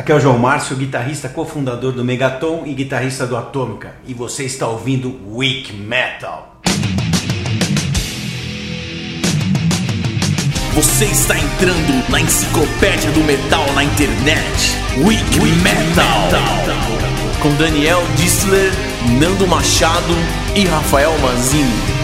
Aqui é o João Márcio, guitarrista cofundador do Megaton e guitarrista do Atômica, e você está ouvindo Weak Metal. Você está entrando na enciclopédia do metal na internet. Weak, Weak metal. metal. Com Daniel Dissler, Nando Machado e Rafael Manzini.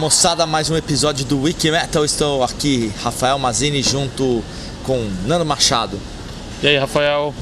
Moçada, mais um episódio do Wiki Metal. Estou aqui, Rafael Mazini, junto com Nando Machado. E aí, Rafael?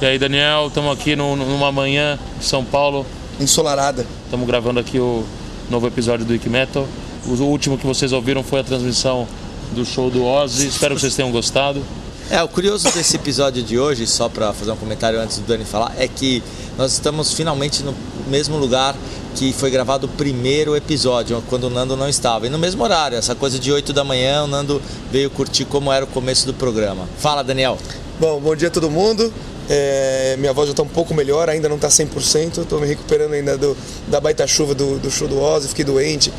E aí, Daniel? Estamos aqui no, numa manhã em São Paulo. Ensolarada. Estamos gravando aqui o novo episódio do Wiki Metal. O último que vocês ouviram foi a transmissão do show do Ozzy. Espero que vocês tenham gostado. É, o curioso desse episódio de hoje, só para fazer um comentário antes do Dani falar, é que nós estamos finalmente no mesmo lugar que foi gravado o primeiro episódio, quando o Nando não estava. E no mesmo horário, essa coisa de 8 da manhã, o Nando veio curtir como era o começo do programa. Fala, Daniel. Bom, bom dia a todo mundo. É, minha voz já está um pouco melhor, ainda não está 100%. Estou me recuperando ainda do, da baita chuva do, do show do Ozzy, fiquei doente.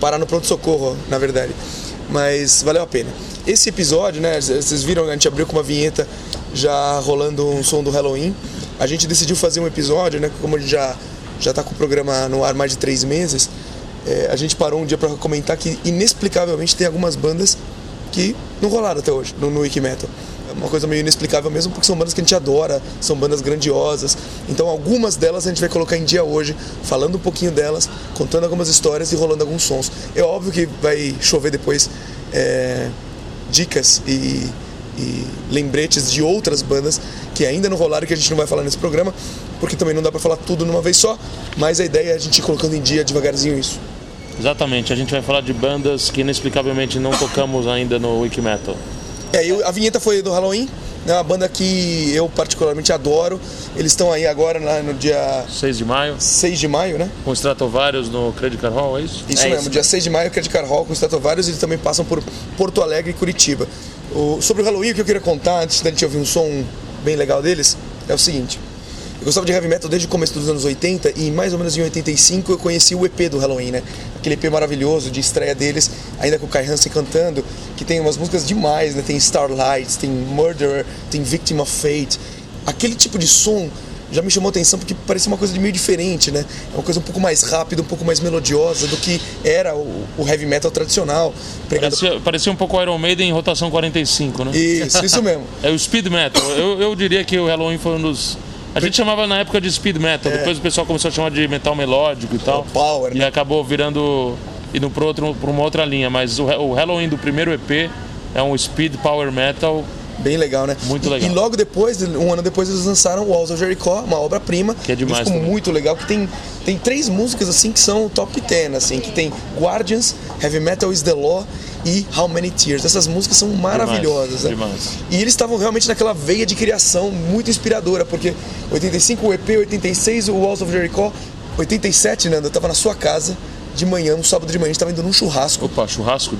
Parar no pronto-socorro, na verdade. Mas valeu a pena. Esse episódio, né, vocês viram, a gente abriu com uma vinheta já rolando um som do Halloween. A gente decidiu fazer um episódio, né, como a gente já já está com o programa no ar mais de três meses, é, a gente parou um dia para comentar que inexplicavelmente tem algumas bandas que não rolaram até hoje no, no Metal. É uma coisa meio inexplicável mesmo, porque são bandas que a gente adora, são bandas grandiosas. Então, algumas delas a gente vai colocar em dia hoje, falando um pouquinho delas, contando algumas histórias e rolando alguns sons. É óbvio que vai chover depois é, dicas e, e lembretes de outras bandas que ainda não rolaram que a gente não vai falar nesse programa, porque também não dá para falar tudo numa vez só, mas a ideia é a gente ir colocando em dia devagarzinho isso. Exatamente, a gente vai falar de bandas que inexplicavelmente não tocamos ainda no Wiki Metal. É, eu, a vinheta foi do Halloween, né, uma banda que eu particularmente adoro. Eles estão aí agora no dia 6 de maio. 6 de maio, né? Com Stratovarius no Credit Card Hall, é isso? Isso é mesmo, isso. dia 6 de maio, Credit Card Hall com Stratovarius, eles também passam por Porto Alegre e Curitiba. O, sobre o Halloween, o que eu queria contar, antes da gente ouvir um som bem legal deles, é o seguinte. Eu gostava de heavy metal desde o começo dos anos 80 e mais ou menos em 85 eu conheci o EP do Halloween, né? Aquele EP maravilhoso de estreia deles, ainda com o Kai Hansen cantando, que tem umas músicas demais, né? Tem Starlights, tem Murderer, tem Victim of Fate. Aquele tipo de som já me chamou a atenção porque parecia uma coisa de meio diferente, né? É uma coisa um pouco mais rápida, um pouco mais melodiosa do que era o, o heavy metal tradicional. pregado- Parecia, parecia um pouco o Iron Maiden em rotação 45, né? Isso, isso mesmo. É o speed metal. Eu, eu diria que o Halloween foi um dos. A gente chamava na época de speed metal, depois o pessoal começou a chamar de metal melódico e tal. É. power, E né? acabou virando. indo para uma outra linha. Mas o, o Halloween do primeiro EP é um speed power metal. Bem legal, né? Muito E- legal. E, logo depois, um ano depois, eles lançaram Walls of Jericho, uma obra-prima. Que é demais Um muito legal, que tem, tem três músicas assim que são top 10, assim, que tem Guardians, Heavy Metal is the Law e How Many Tears. Essas músicas são maravilhosas, né? demais. E eles estavam realmente naquela veia de criação muito inspiradora, porque 85 o EP, 86 o Walls of Jericho, 87, Nando, eu tava na sua casa de manhã, um sábado de manhã, a gente tava indo num churrasco. Opa, churrasco.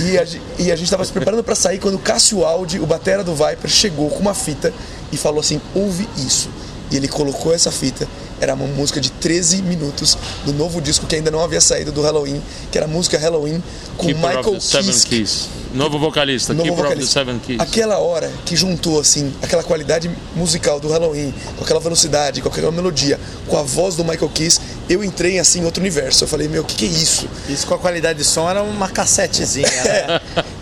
E a, e a gente tava se preparando pra sair quando o Cássio Aldi, o batera do Viper, chegou com uma fita e falou assim: ouve isso. E ele colocou essa fita. Era uma música de 13 minutos do novo disco que ainda não havia saído do Halloween, que era a música Halloween com Keeper Michael of the Seven Kiske. Keys. Novo vocalista, Novo Keeper vocalista. of the Seven Keys. Aquela hora que juntou assim, aquela qualidade musical do Halloween, com aquela velocidade, com aquela melodia, com a voz do Michael Kiss, eu entrei assim em outro universo. Eu falei, meu, o que, que é isso? Isso com a qualidade de som era uma cassetezinha, né?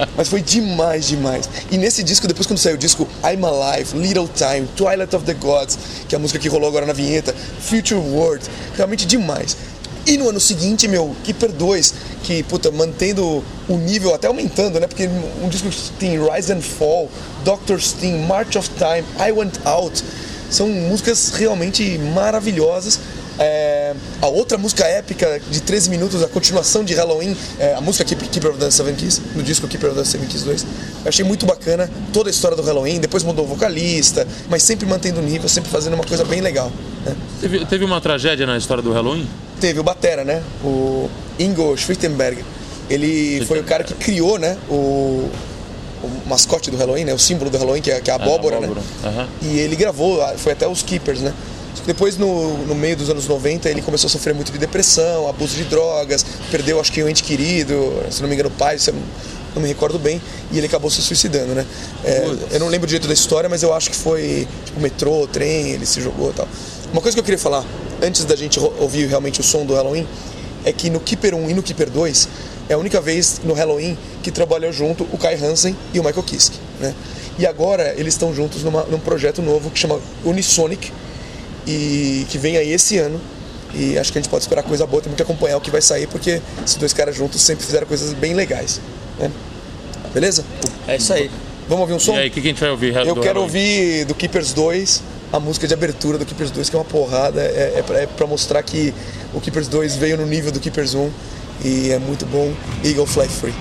Mas foi demais, demais. E nesse disco, depois quando saiu o disco I'm Alive, Little Time, Twilight of the Gods, que é a música que rolou agora na vinheta, Future World, realmente demais. E no ano seguinte, meu, Keeper 2, que, puta, mantendo o nível, até aumentando, né? Porque um disco que tem Rise and Fall, Doctor's Theme, March of Time, I Went Out, são músicas realmente maravilhosas. É, a outra música épica de 13 minutos, a continuação de Halloween, é, a música Keep- Keeper of the Seven Keys, no disco Keeper of the Seven Keys 2. Eu achei muito bacana toda a história do Halloween, depois mudou o vocalista, mas sempre mantendo o nível, sempre fazendo uma coisa bem legal. né? Teve, teve uma tragédia na história do Halloween? Teve o Batera, né? O Ingo Schwittenberg. Ele foi o cara que criou, né? O, o mascote do Halloween, né? O símbolo do Halloween, que é, que é a abóbora, né? Aham. E ele gravou, foi até os Keepers, né? Depois, no, no meio dos anos 90, ele começou a sofrer muito de depressão, abuso de drogas, perdeu, acho que, um ente querido, se não me engano, o pai, se eu não me recordo bem, e ele acabou se suicidando, né? É, eu não lembro direito da história, mas eu acho que foi, tipo, metrô, trem, ele se jogou e tal. Uma coisa que eu queria falar, antes da gente ouvir realmente o som do Halloween, é que no Keeper 1 e no Keeper 2 é a única vez no Halloween que trabalhou junto o Kai Hansen e o Michael Kiske, né? E agora eles estão juntos numa, num projeto novo que chama Unisonic e que vem aí esse ano. E acho que a gente pode esperar coisa boa, temos que acompanhar o que vai sair, porque esses dois caras juntos sempre fizeram coisas bem legais. Né? Beleza? É isso aí. Vamos ouvir um som? E aí, o que, que a gente vai ouvir? Eu quero Halloween? ouvir do Keepers 2 a música de abertura do Keepers 2, que é uma porrada. É, é, pra, é pra mostrar que o Keepers 2 veio no nível do Keepers 1 e é muito bom. Eagle Fly Free.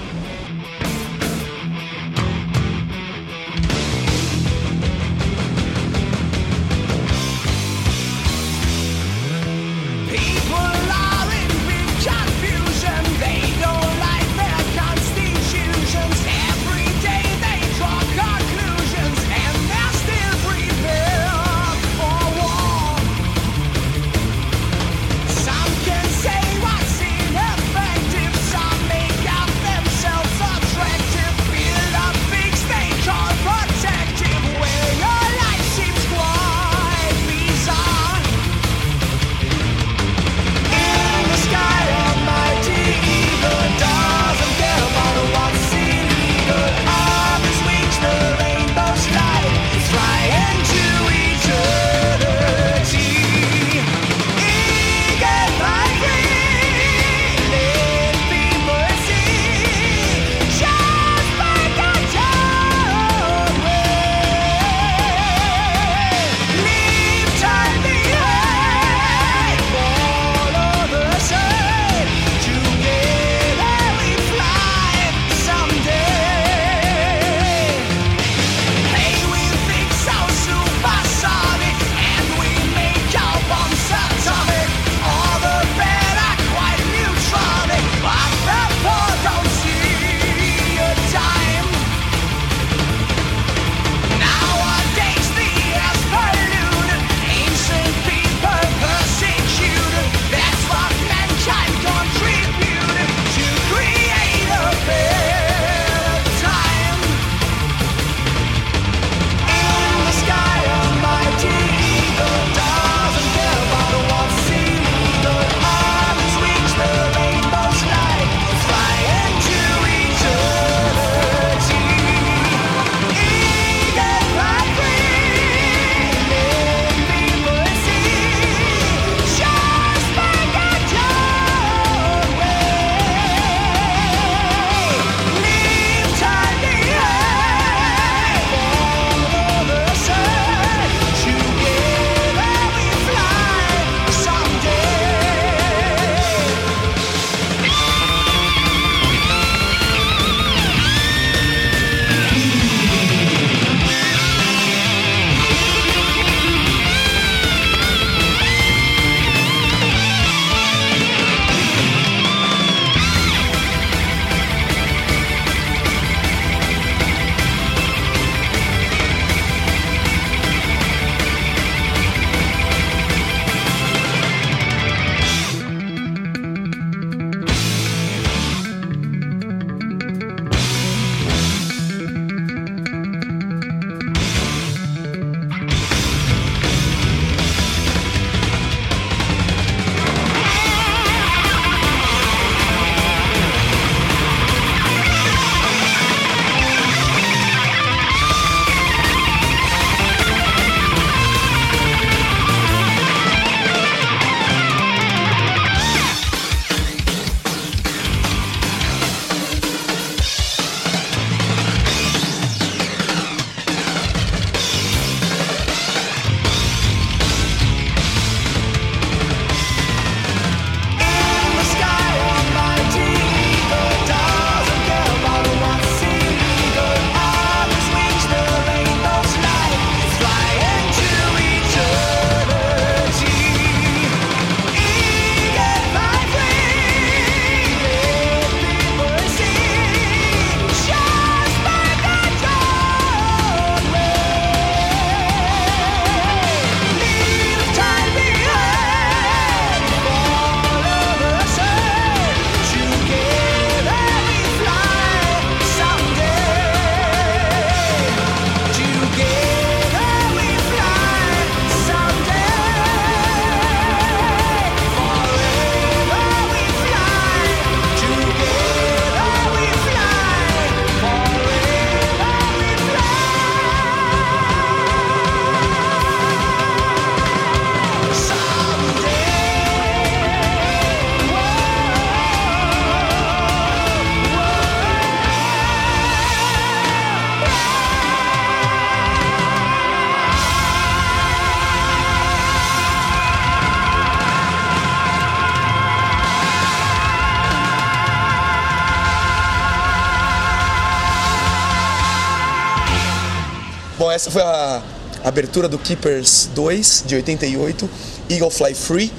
Essa foi a abertura do Keepers 2, de 88, Eagle Fly Free.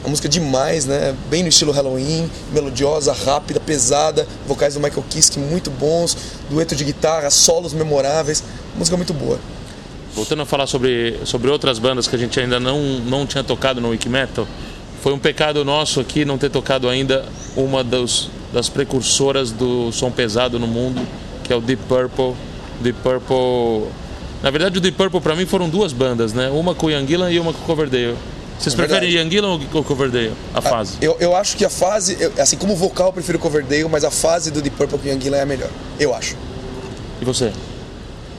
Uma música demais, né? Bem no estilo Halloween, melodiosa, rápida, pesada, vocais do Michael Kiske muito bons, dueto de guitarra, solos memoráveis, música muito boa. Voltando a falar sobre, sobre outras bandas que a gente ainda não, não tinha tocado no Wiki Metal, foi um pecado nosso aqui não ter tocado ainda uma dos, das precursoras do som pesado no mundo, que é o Deep Purple. Deep Purple. Na verdade, o Deep Purple para mim foram duas bandas, né? Uma com o Ian Gillan e uma com o Coverdale. Vocês É preferem. Ian Gillan ou o Coverdale? A fase? Eu, eu acho que a fase, eu- assim como vocal eu prefiro Coverdale, mas a fase do Deep Purple com Ian Gillan é a melhor. Eu acho. E você?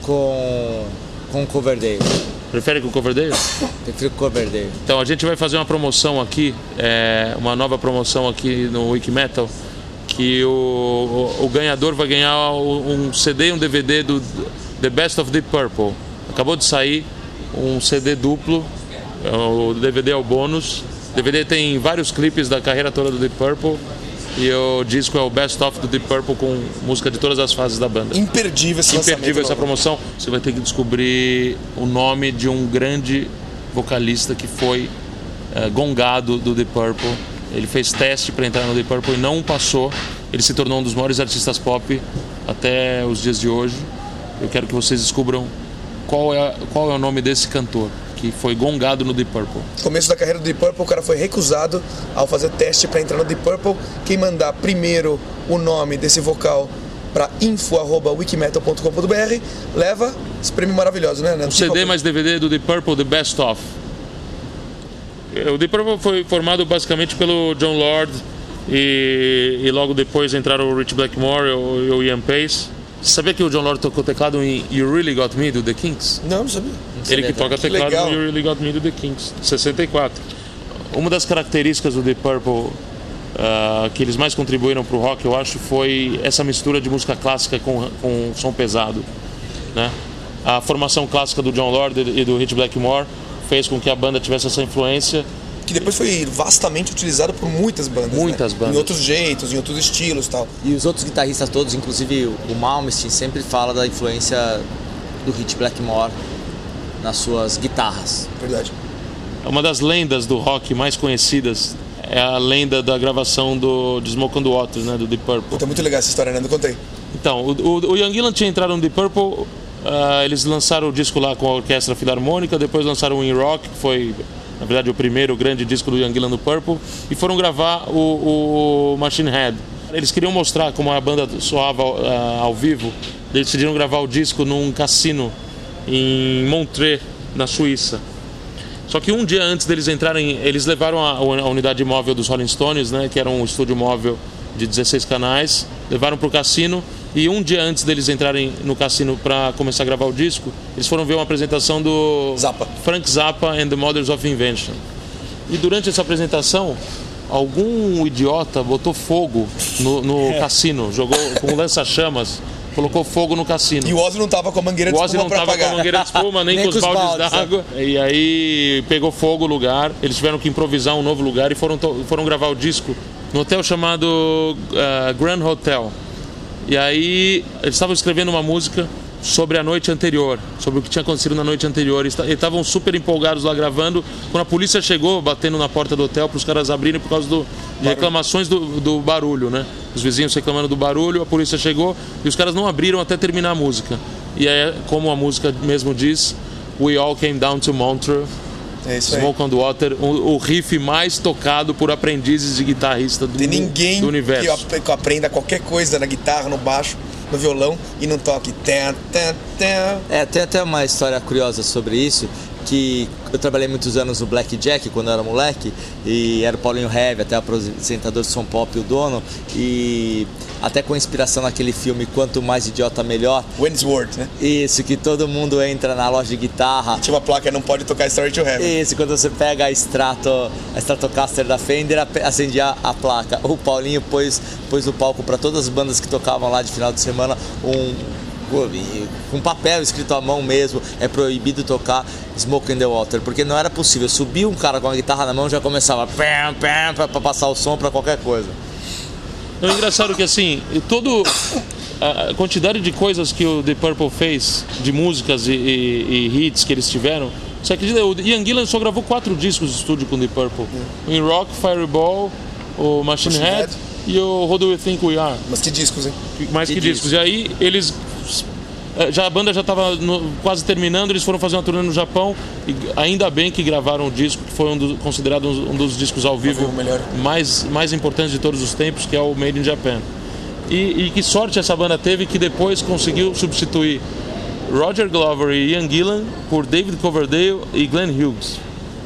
Com, com Coverdale. Prefere com o Coverdale? Prefiro Coverdale. Então a gente vai fazer uma promoção aqui, é, uma nova promoção aqui no Wiki Metal, que o, o, o ganhador vai ganhar um CD e um DVD do The Best of Deep Purple. Acabou de sair um CD duplo, é, o DVD é o bônus. O DVD tem vários clipes da carreira toda do Deep Purple e o disco é o Best of do Deep Purple com música de todas as fases da banda. Imperdível esse Imperdível essa promoção. Você vai ter que descobrir o nome de um grande vocalista que foi eh, gongado do The Purple. Ele fez teste para entrar no The Purple e não passou. Ele se tornou um dos maiores artistas pop até os dias de hoje. Eu quero que vocês descubram qual é, qual é o nome desse cantor que foi gongado no The Purple. No começo da carreira do Deep Purple, o cara foi recusado ao fazer teste para entrar no Deep Purple. Quem mandar primeiro o nome desse vocal para info@wikimetal.com.br leva esse prêmio maravilhoso, né? Um CD mais DVD do The Purple, The Best Of. Eh, O The Purple foi formado basicamente pelo John Lord e, e logo depois entraram o Rich Blackmore e o, e o Ian Pace. Você sabia que o John Lord tocou teclado em You Really Got Me do The Kings? Não, não sabia. Ele que toca teclado no You Really Got Me do The Kings, 64. Uma das características do The Purple ah, que eles mais contribuíram para o rock, eu acho, foi essa mistura de música clássica com, com som pesado. Né? A formação clássica do John Lord e do Rich Blackmore fez com que a banda tivesse essa influência. Que depois foi vastamente utilizado por muitas bandas. né? Muitas bandas. Em outros jeitos, em outros estilos e tal. E os outros guitarristas todos, inclusive o Malmsteen, sempre fala da influência do Hit Blackmore nas suas guitarras. Verdade. Uma das lendas do rock mais conhecidas é a lenda da gravação do, de Smoke on the Water, né, do Deep Purple. Puta, muito legal essa história, Nando. Contei. Então, o, o, o Ian Gillan tinha entrado no Deep Purple, ah, eles lançaram o disco lá com a Orquestra Filarmônica, depois lançaram o In Rock, que foi, na verdade, o primeiro grande disco do Ian Gillan Purple, e foram gravar o, o Machine Head. Eles queriam mostrar como a banda soava ah, ao vivo, decidiram gravar o disco num cassino em Montreux, na Suíça. Só que um dia antes deles entrarem, eles levaram a, a unidade móvel dos Rolling Stones, né, que era um estúdio móvel de 16 canais, levaram para o cassino e um dia antes deles entrarem no cassino para começar a gravar o disco, eles foram ver uma apresentação do Zappa. Frank Zappa and the Mothers of Invention. E durante essa apresentação, algum idiota botou fogo no, no cassino, jogou com lança-chamas, colocou fogo no cassino. E o Ozzy não tava com a mangueira de O Ozzy espuma não pra tava com a mangueira de espuma, nem, Nem com os baldes baldes, d'água. E aí pegou fogo o lugar. Eles tiveram que improvisar um novo lugar e foram, foram gravar o disco no hotel chamado ah, Grand Hotel. E aí eles estavam escrevendo uma música sobre a noite anterior, sobre o que tinha acontecido na noite anterior. Eles estavam super empolgados lá gravando. Quando a polícia chegou, batendo na porta do hotel para os caras abrirem por causa do, de reclamações do, do barulho, né? Os vizinhos reclamando do barulho, a polícia chegou e os caras não abriram até terminar a música. E é como a música mesmo diz, We All Came Down to Montreux. É isso aí. Smoke on the Water, o, o riff mais tocado por aprendizes de guitarrista do, Tem ninguém do universo. que, que aprenda qualquer coisa na guitarra, no baixo, no violão e não toque. É, tem até uma história curiosa sobre isso, que eu trabalhei muitos anos no Black Jack quando eu era moleque, e era o Paulinho Heavy, até apresentador de som pop, o dono, e até com inspiração naquele filme Quanto Mais Idiota Melhor, Wentworth, né? isso, que todo mundo entra na loja de guitarra, Tinha uma placa, não pode tocar Story to Heaven. Isso, quando você pega a, Strato, a Stratocaster da Fender, acendia a placa. O Paulinho pôs, pôs no palco para todas as bandas que tocavam lá de final de semana um com papel escrito à mão mesmo, é proibido tocar Smoke in the Water, porque não era possível. Subia um cara com a guitarra na mão já começava pam, pam, pra passar o som pra qualquer coisa. É engraçado que assim, e todo a quantidade de coisas que o The Purple fez, de músicas e, e- e hits que eles tiveram. Você acredita? O Ian Gillan só gravou quatro discos de estúdio com The Purple: o In Rock, Fireball, o Machine, Machine Head, Head. e o Who Do You Think We Are. Mas que discos, hein? Mais que, Que discos. E aí eles. Eh, Já, a banda já estava quase terminando, eles foram fazer uma turnê no Japão e ainda bem que gravaram o disco, que foi um do- considerado um, um dos discos ao vivo mais, mais importantes de todos os tempos, que é o Made in Japan. E, e que sorte essa banda teve que depois conseguiu substituir Roger Glover e Ian Gillan por David Coverdale e Glenn Hughes.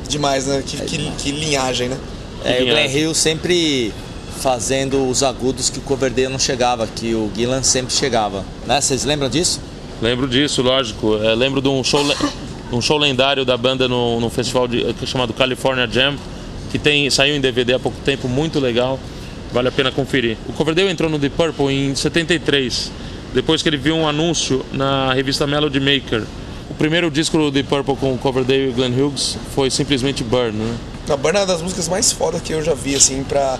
Demais, né? Que, que, que linhagem, né? É, e o Glenn. Hill sempre fazendo os agudos que o Coverdale não chegava, que o Gillan sempre chegava. Né? Vocês lembram disso? Lembro disso, lógico. É, lembro de um show, um show lendário da banda no, no festival de, é chamado California Jam, que tem, saiu em DVD há pouco tempo, muito legal. Vale a pena conferir. O Coverdale entrou no The Purple em 73, depois que ele viu um anúncio na revista Melody Maker. O primeiro disco do The Purple com o Coverdale e Glenn Hughes foi simplesmente Burn, né? A Burn é uma das músicas mais fodas que eu já vi, assim, pra,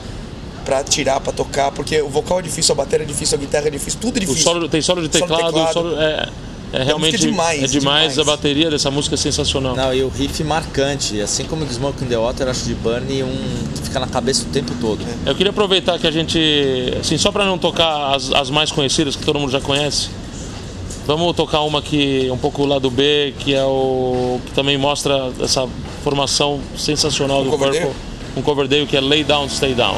pra tirar, pra tocar, porque o vocal é difícil, a bateria é difícil, a guitarra é difícil, tudo é O difícil. solo, tem solo de Solo de teclado, teclado. solo- é, é realmente é demais, é demais, demais. a bateria dessa música é sensacional. Não, e o riff marcante, assim como o Smoke in the Water, eu acho de Burn um que fica na cabeça o tempo todo. Eu queria aproveitar que a gente, assim, só para não tocar as, as mais conhecidas que todo mundo já conhece, vamos tocar uma que um pouco lá do B, que é o que também mostra essa formação sensacional do Coverdale? Purple, um Coverdale que é Lay Down, Stay Down.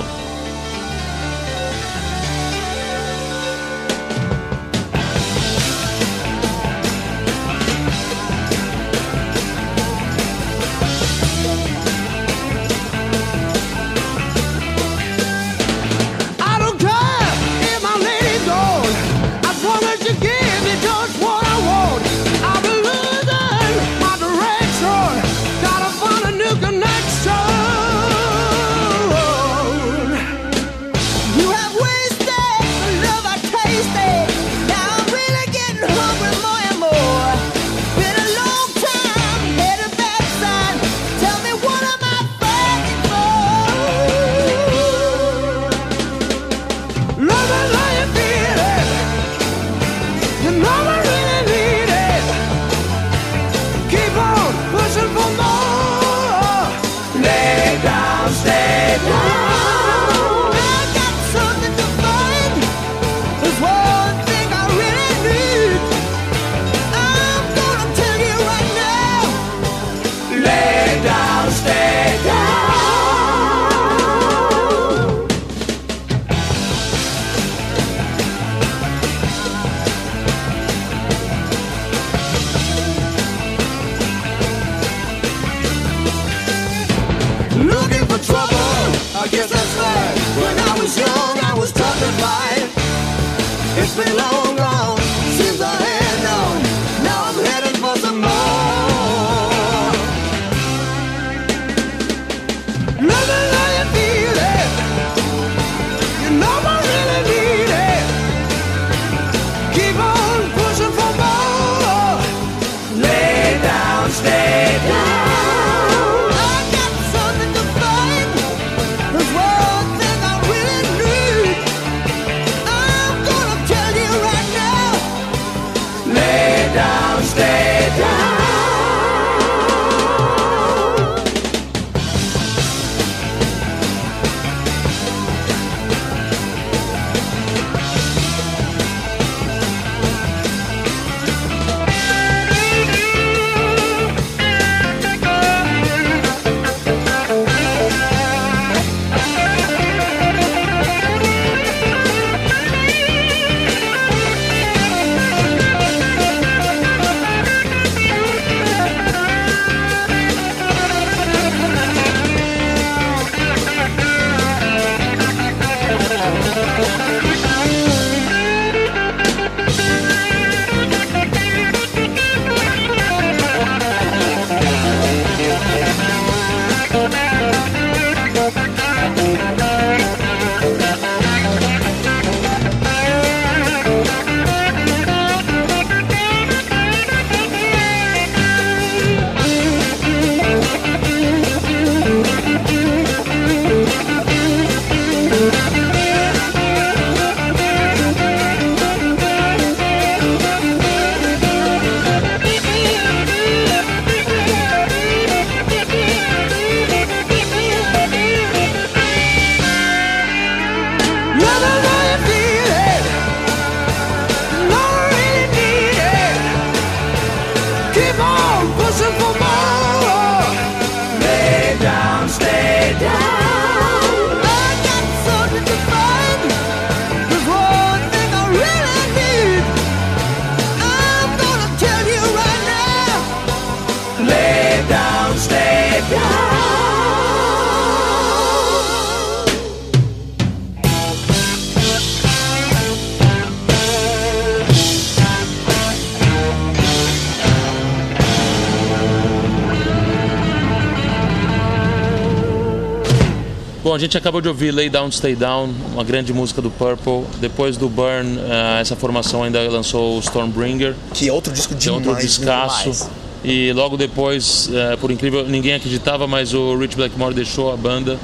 Gente acabou de ouvir Lay Down, Stay Down, uma grande música do Purple. Depois do Burn, eh, essa formação ainda lançou Stormbringer, Que é outro disco que é outro descasso. E logo depois, eh, por incrível, ninguém acreditava, mas o Rich Blackmore deixou a banda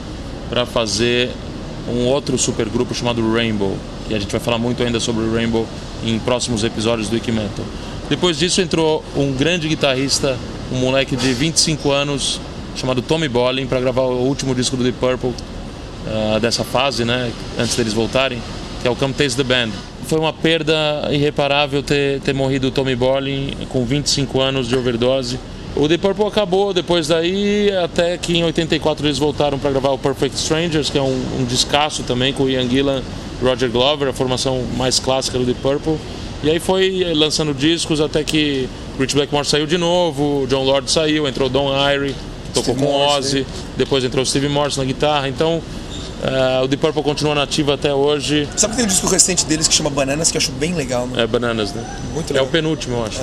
para fazer um outro supergrupo chamado Rainbow. E a gente vai falar muito ainda sobre o Rainbow em próximos episódios do Wiki Metal. Depois disso entrou um grande guitarrista, um moleque de 25 anos, chamado Tommy Bolin, para gravar o último disco do Deep Purple ah, dessa fase, né, antes deles voltarem, que é o Come Taste the Band. Foi uma perda irreparável ter, ter morrido o Tommy Bolin com 25 anos de overdose. O The Purple acabou depois daí, até que em 84 eles voltaram para gravar o Perfect Strangers, que é um, um descasso também com o Ian Gillan Roger Glover, a formação mais clássica do The Purple. E aí foi lançando discos até que Rich Blackmore saiu de novo, John Lord saiu, entrou Don Irie, tocou Steve com Morse, Ozzy, depois entrou Steve Morse na guitarra. Então eh, o The Purple continua nativo até hoje. Sabe que tem um disco recente deles que chama Bananas, que eu acho bem legal, né? É Bananas, né? Muito É legal. o penúltimo, eu acho.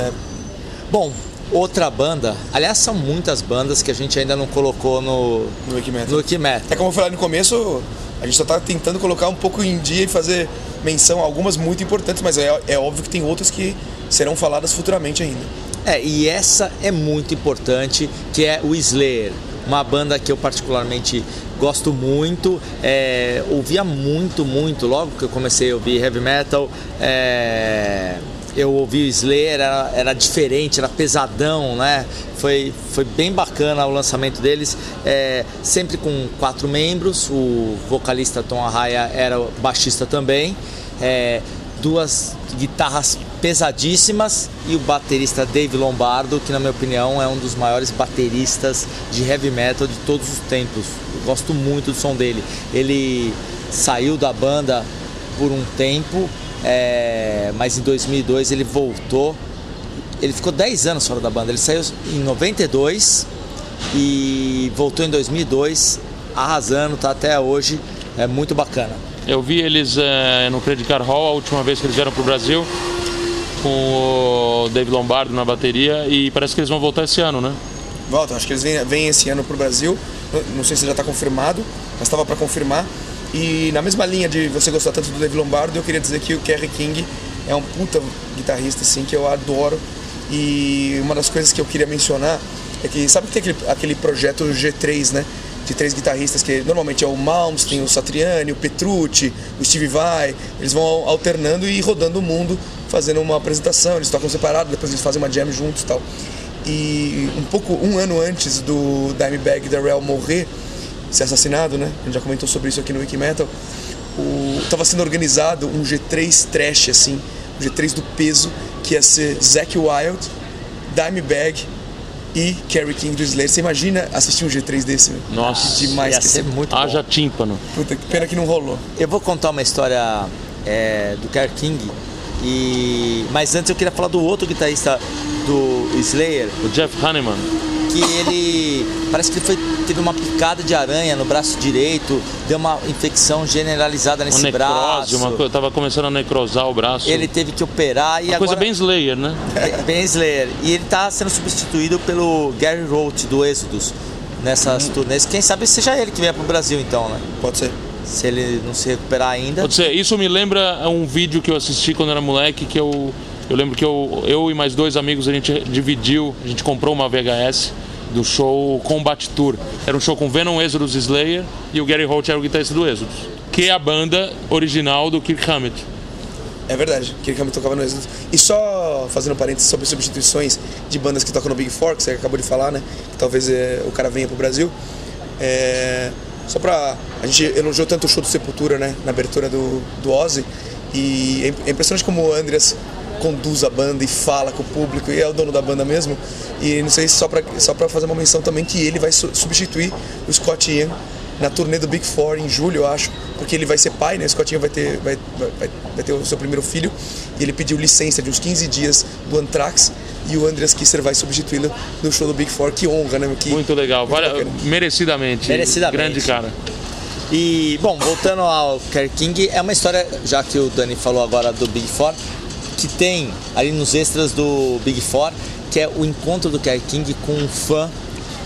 Bom, outra banda, aliás, são muitas bandas que a gente ainda não colocou no, No Wiki Metal. no Wiki Metal. É como eu falei no começo, a gente só tá tentando colocar um pouco em dia e fazer menção a algumas muito importantes, mas é, é óbvio que tem outras que serão faladas futuramente ainda. É, e essa é muito importante, que é o Slayer. Uma banda que eu particularmente gosto muito, é, ouvia muito, muito, logo que eu comecei a ouvir heavy metal, é, eu ouvi o Slayer, era, era diferente, era pesadão, né? Foi, foi bem bacana o lançamento deles, é, sempre com quatro membros, o vocalista Tom Arraia era baixista também, é, duas guitarras pesadíssimas e o baterista Dave Lombardo, que na minha opinião é um dos maiores bateristas de heavy metal de todos os tempos. Eu gosto muito do som dele. Ele saiu da banda por um tempo, é, mas em 2002 ele voltou. Ele ficou 10 anos fora da banda. Ele saiu em 92 e voltou em 2002, arrasando, tá até hoje. É muito bacana. Eu vi eles eh, no Credit Card Hall a última vez que eles vieram pro Brasil com o Dave Lombardo na bateria e parece que eles vão voltar esse ano, né? Voltam, acho que eles vêm, vêm esse ano pro Brasil, não sei se já está confirmado, mas estava para confirmar. E na mesma linha de você gostar tanto do Dave Lombardo, eu queria dizer que o Kerry King é um puta guitarrista assim que eu adoro. E uma das coisas que eu queria mencionar é que sabe que tem aquele, aquele projeto G3, né? De três guitarristas que normalmente é o Malmsteen, o Satriani, o Petrucci, o Steve Vai. Eles vão alternando e rodando o mundo, fazendo uma apresentação. Eles tocam separado, depois eles fazem uma jam juntos e tal. E um pouco, um ano antes do Dimebag Darrell morrer, ser assassinado, né? A gente já comentou sobre isso aqui no Wiki Metal. O, tava sendo organizado um G3 trash, assim, um G3 do peso, que ia ser Zack Wild, Dimebag e Kerry King do Slayer. Você imagina assistir um G3 desse? Nossa, Demais Ia que ser esse- muito Haja bom. tímpano. Puta, que pena que não rolou. Eu vou contar uma história é, do Kerr King. E... Mas antes eu queria falar do outro guitarrista do Slayer, O Jeff Hanneman. Que ele parece que ele foi, teve uma picada de aranha no braço direito, deu uma infecção generalizada Uma nesse necrose, braço. uma coisa, tava começando a necrosar o braço. Ele teve que operar e uma agora coisa bem Slayer, né? É, bem Slayer. E ele tá sendo substituído pelo Gary Roth do Exodus nessas turnês. Quem sabe seja ele que venha pro Brasil então, né? Pode ser. Se ele não se recuperar ainda. Pode ser. Isso me lembra um vídeo que eu assisti quando era moleque, que eu, eu lembro que eu, eu e mais dois amigos, a gente dividiu, a gente comprou uma VHS do show Combat Tour. Era um show com Venom, Exodus, Slayer e o Gary Holt era o guitarrista do Exodus. Que é a banda original do Kirk Hammett. É verdade, que ele tocava no Exodus. E só fazendo parênteses sobre substituições de bandas que tocam no Big Four, que você acabou de falar, né? Que talvez é, o cara venha pro Brasil. É, só pra. A gente elogiou tanto o show do Sepultura, né? Na abertura do, do Ozzy. E é é impressionante como o Andreas conduz a banda e fala com o público e é o dono da banda mesmo. E não sei se só pra, só pra fazer uma menção também que ele vai su- substituir o Scott Ian na turnê do Big Four em julho, eu acho, porque ele vai ser pai, né? O Scott Ian vai ter, vai, vai, vai ter o seu primeiro filho e ele pediu licença de uns 15 dias do Anthrax e o Andreas Kisser vai substituí-lo no show do Big Four. Que honra, né? Que, Muito legal, vale- bacana. merecidamente. Merecidamente. Grande cara. E, bom, voltando ao Kerr King, é uma história, já que o Dani falou agora do Big Four, que tem ali nos extras do Big Four, que é o encontro do Kerr King com um fã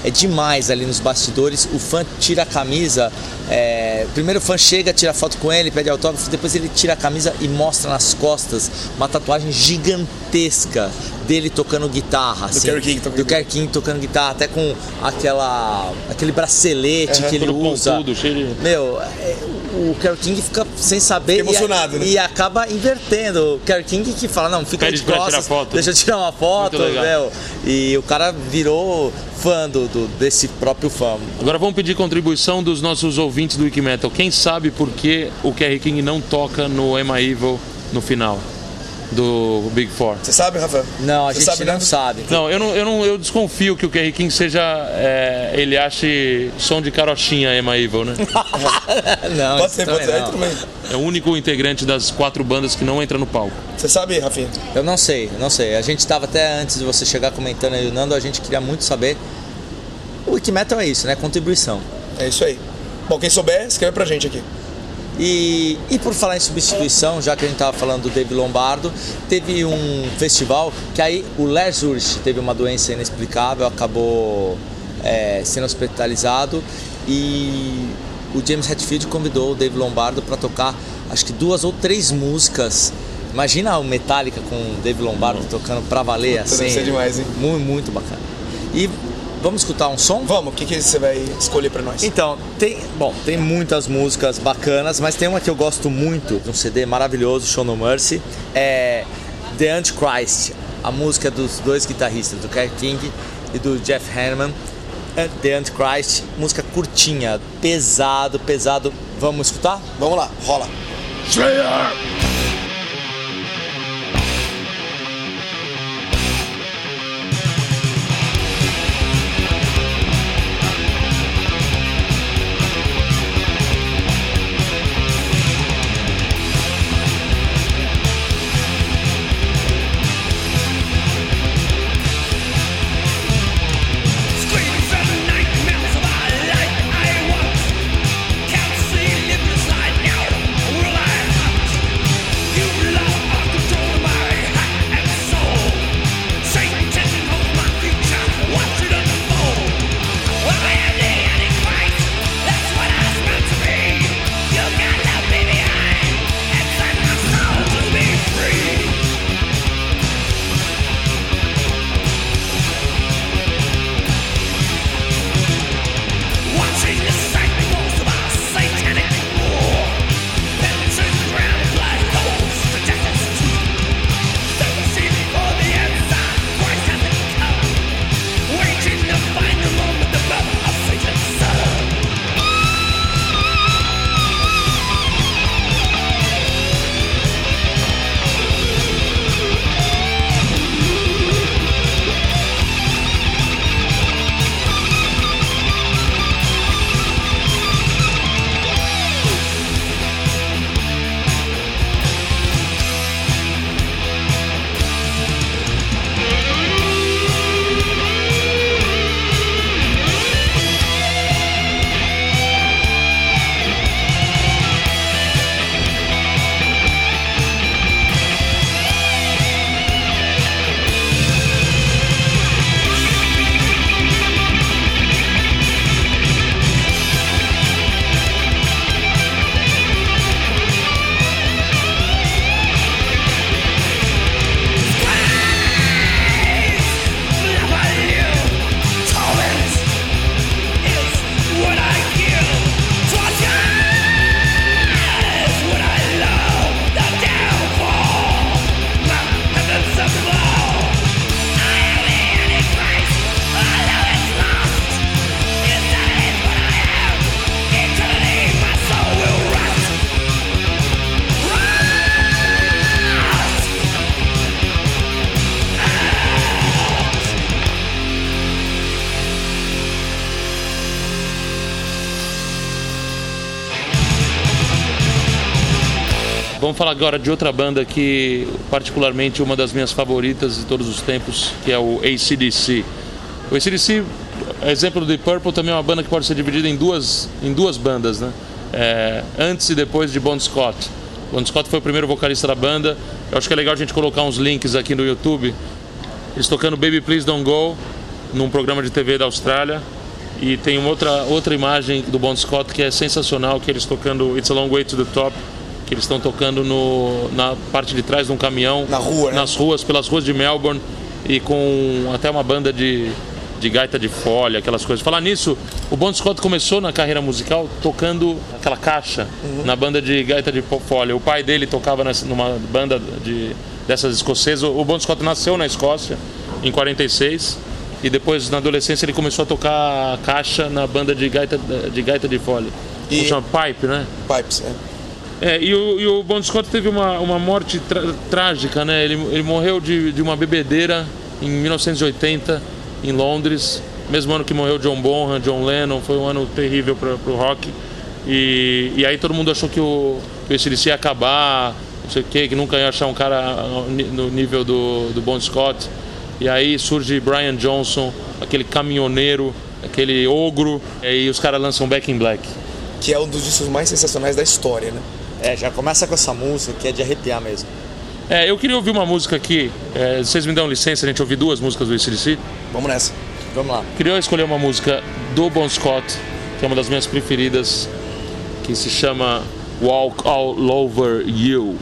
é demais ali nos bastidores. O fã tira a camisa, é, primeiro o fã chega, tira foto com ele, pede autógrafo, depois ele tira a camisa e mostra nas costas uma tatuagem gigantesca dele tocando guitarra. assim, Kerry King tocando do Kerry King tocando guitarra, até com aquela, aquele bracelete que ele usa. pontudo, cheio de- Meu, é, o Kerry King fica sem saber Fica emocionado, e, né? e acaba invertendo. O Kerry King que fala, não, fica Pede de costas, foto. deixa eu tirar uma foto, meu. E o cara virou fã do, do- desse próprio fã. Agora vamos pedir contribuição dos nossos ouvintes do Wikimetal. Quem sabe por que o Kerry King não toca no Emma Evil no final do Big Four? Você sabe, Rafael? Não, a Você gente sabe, não né? sabe. Não, eu não, eu não, eu desconfio que o Kerry King seja, é, ele ache som de carochinha Emma Evil, né? não, Pode ser, pode também ser. Não. bem. É o único integrante das quatro bandas que não entra no palco. Você sabe, Rafinha? Eu não sei, eu não sei. A gente estava até antes de você chegar comentando aí o Nando, a gente queria muito saber. O Wikimetal é isso, né? Contribuição. É isso aí. Bom, quem souber, escreve pra gente aqui. E, e por falar em substituição, já que a gente estava falando do Dave Lombardo, teve um festival que aí o Lars Ulrich teve uma doença inexplicável, acabou é, sendo hospitalizado e o James Hetfield convidou o Dave Lombardo para tocar acho que duas ou três músicas. Imagina o Metallica com o Dave Lombardo tocando pra valer Puta, assim. deve ser demais, hein? Muito, muito bacana. E vamos escutar um som? Vamos, o que, que você vai escolher pra nós? Então, tem, bom, tem muitas músicas bacanas, mas tem uma que eu gosto muito, de um CD maravilhoso, Show No Mercy, é The Antichrist, a música dos dois guitarristas, do Kerry King e do Jeff Hanneman. É The Antichrist, música curtinha, pesado, pesado. Vamos escutar? Vamos lá, rola. Screams Vamos falar agora de outra banda que, particularmente, uma das minhas favoritas de todos os tempos, que é o ACDC. O ACDC, exemplo do Deep Purple, também é uma banda que pode ser dividida em duas, em duas bandas, né? É, antes e depois de Bon Scott. Bon Scott foi o primeiro vocalista da banda. Eu acho que é legal a gente colocar uns links aqui no YouTube. Eles tocando Baby Please Don't Go num programa de TV da Austrália. E tem uma outra, outra imagem do Bon Scott que é sensacional, que eles tocando It's a Long Way to the Top, que eles estão tocando no, na parte de trás de um caminhão. Na rua, né? Nas ruas, pelas ruas de Melbourne, e com até uma banda de, de gaita de folha, aquelas coisas. Falar nisso, o Bon Scott começou na carreira musical tocando aquela caixa na banda de gaita de folha. O pai dele tocava nessa, numa banda de, dessas escocesas. O Bon Scott nasceu na Escócia em 46 e depois na adolescência ele começou a tocar caixa na banda de gaita de, gaita de folha. E... Chama Pipe, né? Pipes, é. É, e o, e o Bon Scott teve uma, uma morte trágica, né? Ele, ele morreu de, de uma bebedeira em 1980 em Londres, mesmo ano que morreu John Bonham, John Lennon, foi um ano terrível para o rock. E, e aí todo mundo achou que o, que o AC/DC ia acabar, não sei o quê, que nunca ia achar um cara no nível do, do Bon Scott. E aí surge Brian Johnson, aquele caminhoneiro, aquele ogro, e aí os caras lançam Back in Black. Que é um dos discos mais sensacionais da história, né? É, já começa com essa música que é de arrepiar mesmo. É, eu queria ouvir uma música aqui. É, vocês me dão licença a gente ouvir duas músicas do ACDC? Vamos nessa. Vamos lá. Queria escolher uma música do Bon Scott, que é uma das minhas preferidas, que se chama Walk All Over You.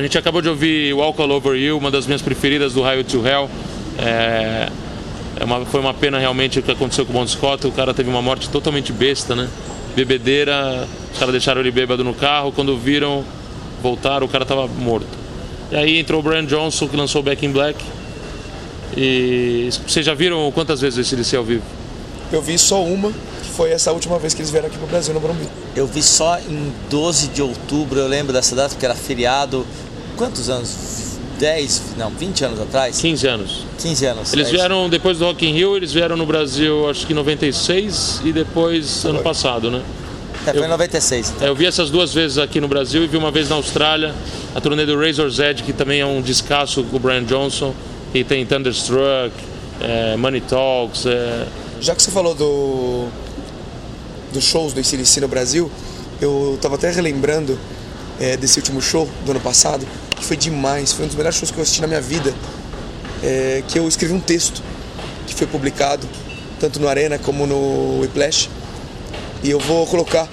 A gente acabou de ouvir Walk All Over You, uma das minhas preferidas do Highway to Hell. É, é uma- foi uma pena realmente o que aconteceu com o Bon Scott. O cara teve uma morte totalmente besta, né? Bebedeira, os caras deixaram ele bêbado no carro. Quando viram, voltaram, o cara tava morto. E aí entrou o Brian Johnson, que lançou Back in Black. E vocês já viram quantas vezes esse DC ao vivo? Eu vi só uma, que foi essa última vez que eles vieram aqui pro Brasil, no Morumbi. Eu vi só em 12 de outubro, eu lembro dessa data, porque era feriado. Quantos anos? 10, não, 20 anos atrás? 15 anos. 15 anos. Eles é isso. vieram depois do Rock in Rio, eles vieram no Brasil acho que em 96 e depois ano passado, né? É, foi eu- em 96. É, Eu vi essas duas vezes aqui no Brasil e vi uma vez na Austrália, a turnê do Razor's Edge, que também é um descasso com o Brian Johnson, e tem Thunderstruck, é, Money Talks, é, Já que você falou do dos shows do ICDC no Brasil, eu tava até relembrando é, desse último show do ano passado, que foi demais, foi um dos melhores shows que eu assisti na minha vida, é, que eu escrevi um texto que foi publicado tanto no Arena como no Whiplash, e eu vou colocar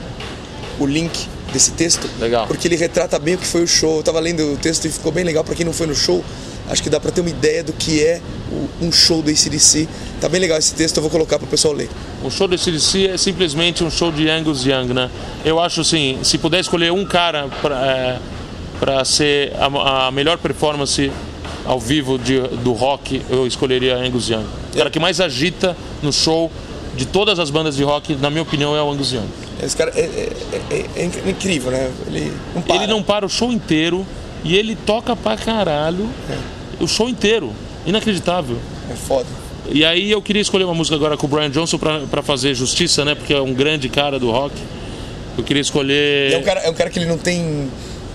o link desse texto, Legal. porque ele retrata bem o que foi o show. Eu tava lendo o texto e ficou bem legal para quem não foi no show. Acho que dá para ter uma ideia do que é o- um show do ACDC. Tá bem legal esse texto, eu vou colocar pro pessoal ler. O show do CDC é simplesmente um show de Angus Young, né? Eu acho assim, se puder escolher um cara para ser a, a melhor performance ao vivo de- do rock, eu escolheria Angus Young. O cara que mais agita no show de todas as bandas de rock, na minha opinião, é o Angus Young. Esse cara é, é- é- é inc- incrível, né? Ele não para. Ele não para o show inteiro e ele toca pra caralho o show inteiro. Inacreditável. É foda. E aí eu queria escolher uma música agora com o Brian Johnson pra, pra fazer justiça, né? Porque é um grande cara do rock. Eu queria escolher. É um cara, é um cara que ele não tem.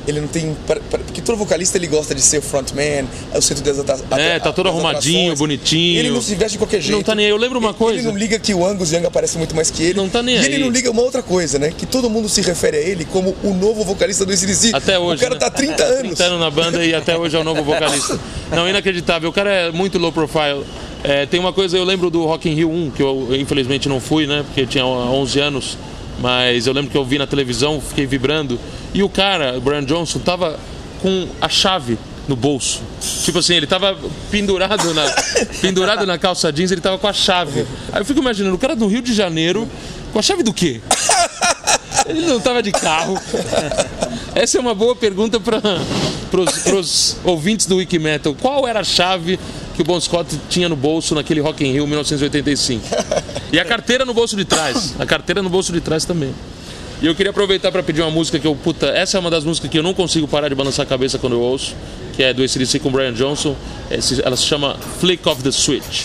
Ele não tem. Porque todo vocalista ele gosta de ser o frontman, é o centro das atrações. É, tá todo arrumadinho, bonitinho. Ele não se veste de qualquer jeito. Não tá nem aí. Eu lembro uma Ele- coisa. Ele não liga que o Angus Young aparece muito mais que ele. Não tá nem e aí. ele não liga uma outra coisa, né? Que todo mundo se refere a ele como o novo vocalista do ACDC. Até hoje. O cara né? tá há 30 anos. 30 anos na banda e até hoje é o novo vocalista. Não, inacreditável. O cara é muito low profile. É, tem uma coisa, eu lembro do Rock in Rio 1, que eu infelizmente não fui, né? Porque eu tinha 11 anos. Mas eu lembro que eu vi na televisão, fiquei vibrando. E o cara, o Brian Johnson, tava com a chave no bolso. Tipo assim, ele tava pendurado na, pendurado na calça jeans, ele tava com a chave. Aí eu fico imaginando, o cara do Rio de Janeiro, com a chave do quê? Ele não tava de carro. Essa é uma boa pergunta para os ouvintes do Wikimetal. Qual era a chave que o Bon Scott tinha no bolso naquele Rock in Rio 1985? E a carteira no bolso de trás. A carteira no bolso de trás também. E eu queria aproveitar para pedir uma música que eu, puta, essa é uma das músicas que eu não consigo parar de balançar a cabeça quando eu ouço, que é do ACDC com o Brian Johnson. Esse- Ela se chama Flick of the Switch.